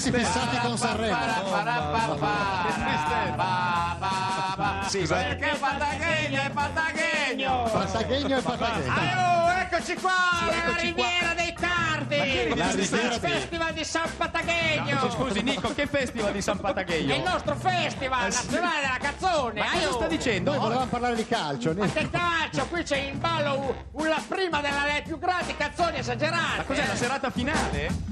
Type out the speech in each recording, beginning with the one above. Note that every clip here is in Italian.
stessi fissati con Sanremo. Sì, perché Patagegno è Patagegno! Patagegno e Patagegno. Ah, eccoci qua, la eccoci qua. riviera dei cardi! La Il festival di San Patagegno! Scusi Nico, che festival di San È il Patagegno? nostro festival nazionale della canzone! Ma cosa sta dicendo? Noi volevamo parlare di calcio. Ma che calcio, qui c'è in ballo una prima delle più grandi canzoni esagerate! Ma cos'è la eh. serata finale?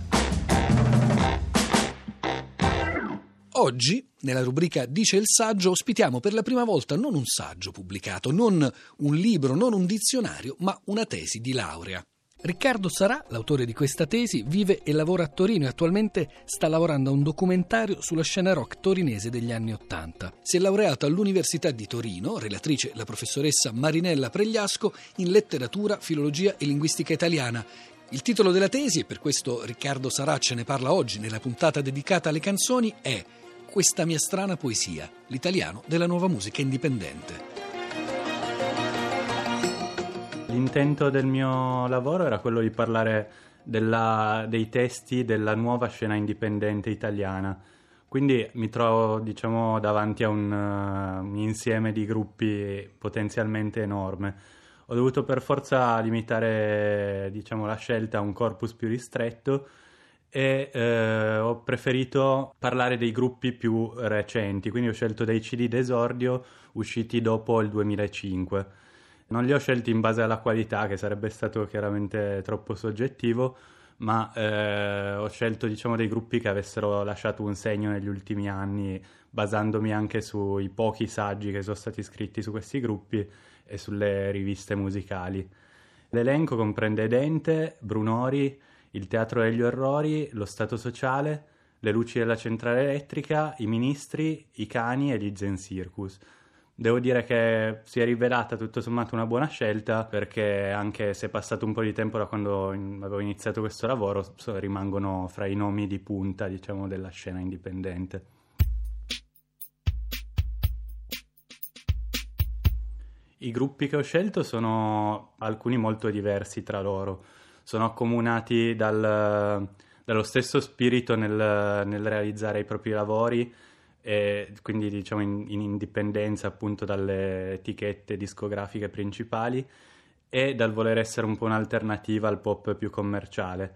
Oggi, nella rubrica Dice il saggio, ospitiamo per la prima volta non un saggio pubblicato, non un libro, non un dizionario, ma una tesi di laurea. Riccardo Sarà, l'autore di questa tesi, vive e lavora a Torino e attualmente sta lavorando a un documentario sulla scena rock torinese degli anni Ottanta. Si è laureato all'Università di Torino, relatrice la professoressa Marinella Pregliasco, in letteratura, filologia e linguistica italiana. Il titolo della tesi, e per questo Riccardo Sarà ce ne parla oggi nella puntata dedicata alle canzoni, è Questa mia strana poesia, l'italiano della nuova musica indipendente. L'intento del mio lavoro era quello di parlare della- dei testi della nuova scena indipendente italiana. Quindi mi trovo, diciamo, davanti a un, eh, un insieme di gruppi potenzialmente enorme. Ho dovuto per forza limitare, diciamo, la scelta a un corpus più ristretto e eh, ho preferito parlare dei gruppi più recenti, quindi ho scelto dei CD d'esordio usciti dopo il 2005. Non li ho scelti in base alla qualità, che sarebbe stato chiaramente troppo soggettivo, ma eh, ho scelto diciamo, dei gruppi che avessero lasciato un segno negli ultimi anni, basandomi anche sui pochi saggi che sono stati scritti su questi gruppi e sulle riviste musicali. L'elenco comprende Dente, Brunori, il Teatro degli Orrori, lo Stato Sociale, le luci della centrale elettrica, i ministri, i cani e gli Zen Circus. Devo dire che si è rivelata tutto sommato una buona scelta perché anche se è passato un po' di tempo da quando avevo iniziato questo lavoro, rimangono fra i nomi di punta, diciamo, della scena indipendente. I gruppi che ho scelto sono alcuni molto diversi tra loro, sono accomunati dal- dallo stesso spirito nel, nel realizzare i propri lavori e quindi diciamo in, in indipendenza appunto dalle etichette discografiche principali e dal voler essere un po' un'alternativa al pop più commerciale.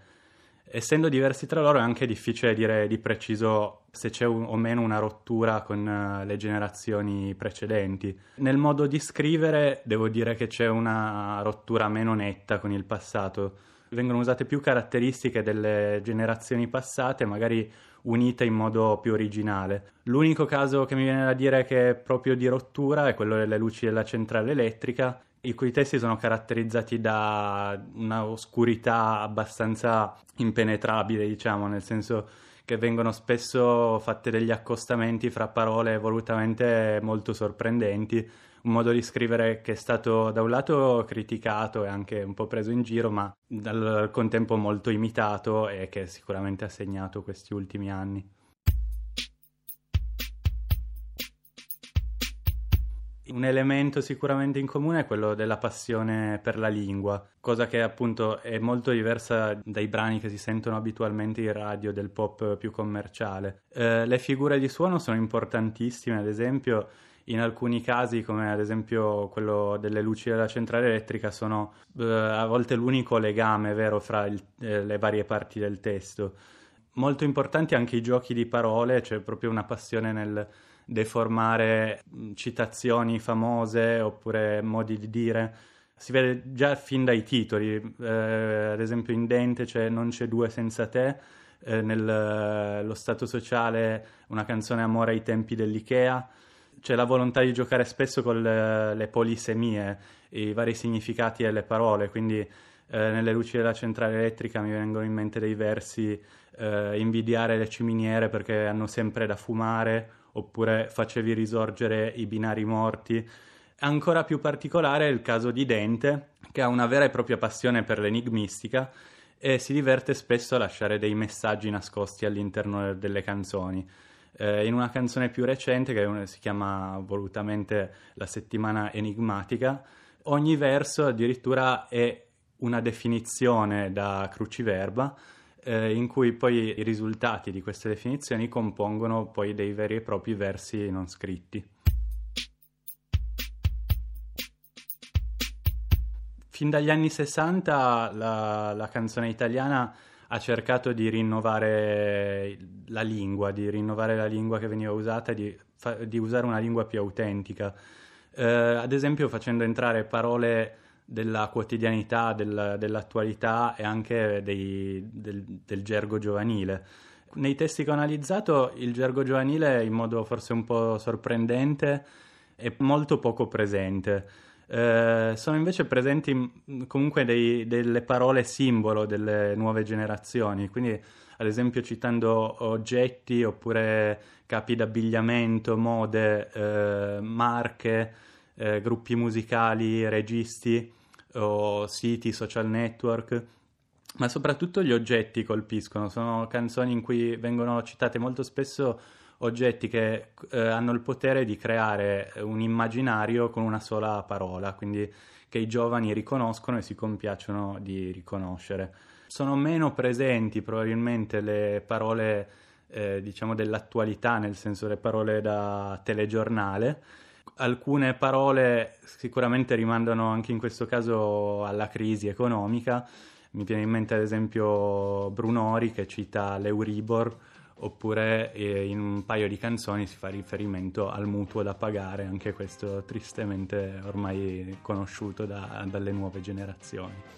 Essendo diversi tra loro è anche difficile dire di preciso se c'è un- o meno una rottura con eh, le generazioni precedenti. Nel modo di scrivere devo dire che c'è una rottura meno netta con il passato. Vengono usate più caratteristiche delle generazioni passate, magari unite in modo più originale. L'unico caso che mi viene da dire che è proprio di rottura è quello delle luci della centrale elettrica, i cui testi sono caratterizzati da una oscurità abbastanza impenetrabile, diciamo, nel senso che vengono spesso fatte degli accostamenti fra parole volutamente molto sorprendenti, un modo di scrivere che è stato da un lato criticato e anche un po' preso in giro, ma dal contempo molto imitato e che sicuramente ha segnato questi ultimi anni. Un elemento sicuramente in comune è quello della passione per la lingua, cosa che appunto è molto diversa dai brani che si sentono abitualmente in radio del pop più commerciale. Eh, le figure di suono sono importantissime, ad esempio in alcuni casi, come ad esempio quello delle luci della centrale elettrica, sono eh, a volte l'unico legame vero fra il- eh, le varie parti del testo. Molto importanti anche i giochi di parole, c'è proprio una passione nel deformare mh, citazioni famose oppure modi di dire. Si vede già fin dai titoli, eh, ad esempio in Dente c'è Non c'è due senza te, eh, nello Stato Sociale una canzone Amore ai tempi dell'Ikea, c'è la volontà di giocare spesso con le, le polisemie, i vari significati delle parole, quindi eh, nelle luci della centrale elettrica mi vengono in mente dei versi eh, invidiare le ciminiere perché hanno sempre da fumare, oppure facevi risorgere i binari morti. Ancora più particolare è il caso di Dente, che ha una vera e propria passione per l'enigmistica e si diverte spesso a lasciare dei messaggi nascosti all'interno delle canzoni. Eh, in una canzone più recente, che si chiama volutamente La settimana enigmatica, ogni verso addirittura è una definizione da cruciverba eh, in cui poi i risultati di queste definizioni compongono poi dei veri e propri versi non scritti. Fin dagli anni 60 la, la canzone italiana ha cercato di rinnovare la lingua, di rinnovare la lingua che veniva usata, di, fa, di usare una lingua più autentica. Eh, ad esempio facendo entrare parole della quotidianità, del, dell'attualità e anche dei, del, del, gergo giovanile. Nei testi che ho analizzato il gergo giovanile in modo forse un po' sorprendente è molto poco presente. Eh, sono invece presenti comunque dei, delle parole simbolo delle nuove generazioni, quindi ad esempio citando oggetti oppure capi d'abbigliamento, mode, eh, marche, eh, gruppi musicali, registi o siti, social network, ma soprattutto gli oggetti colpiscono, sono canzoni in cui vengono citate molto spesso oggetti che eh, hanno il potere di creare un immaginario con una sola parola, quindi che i giovani riconoscono e si compiacciono di riconoscere. Sono meno presenti probabilmente le parole eh, diciamo dell'attualità, nel senso le parole da telegiornale, alcune parole sicuramente rimandano anche in questo caso alla crisi economica. Mi viene in mente ad esempio Brunori che cita l'Euribor, oppure eh, in un paio di canzoni si fa riferimento al mutuo da pagare, anche questo tristemente ormai conosciuto da, dalle nuove generazioni.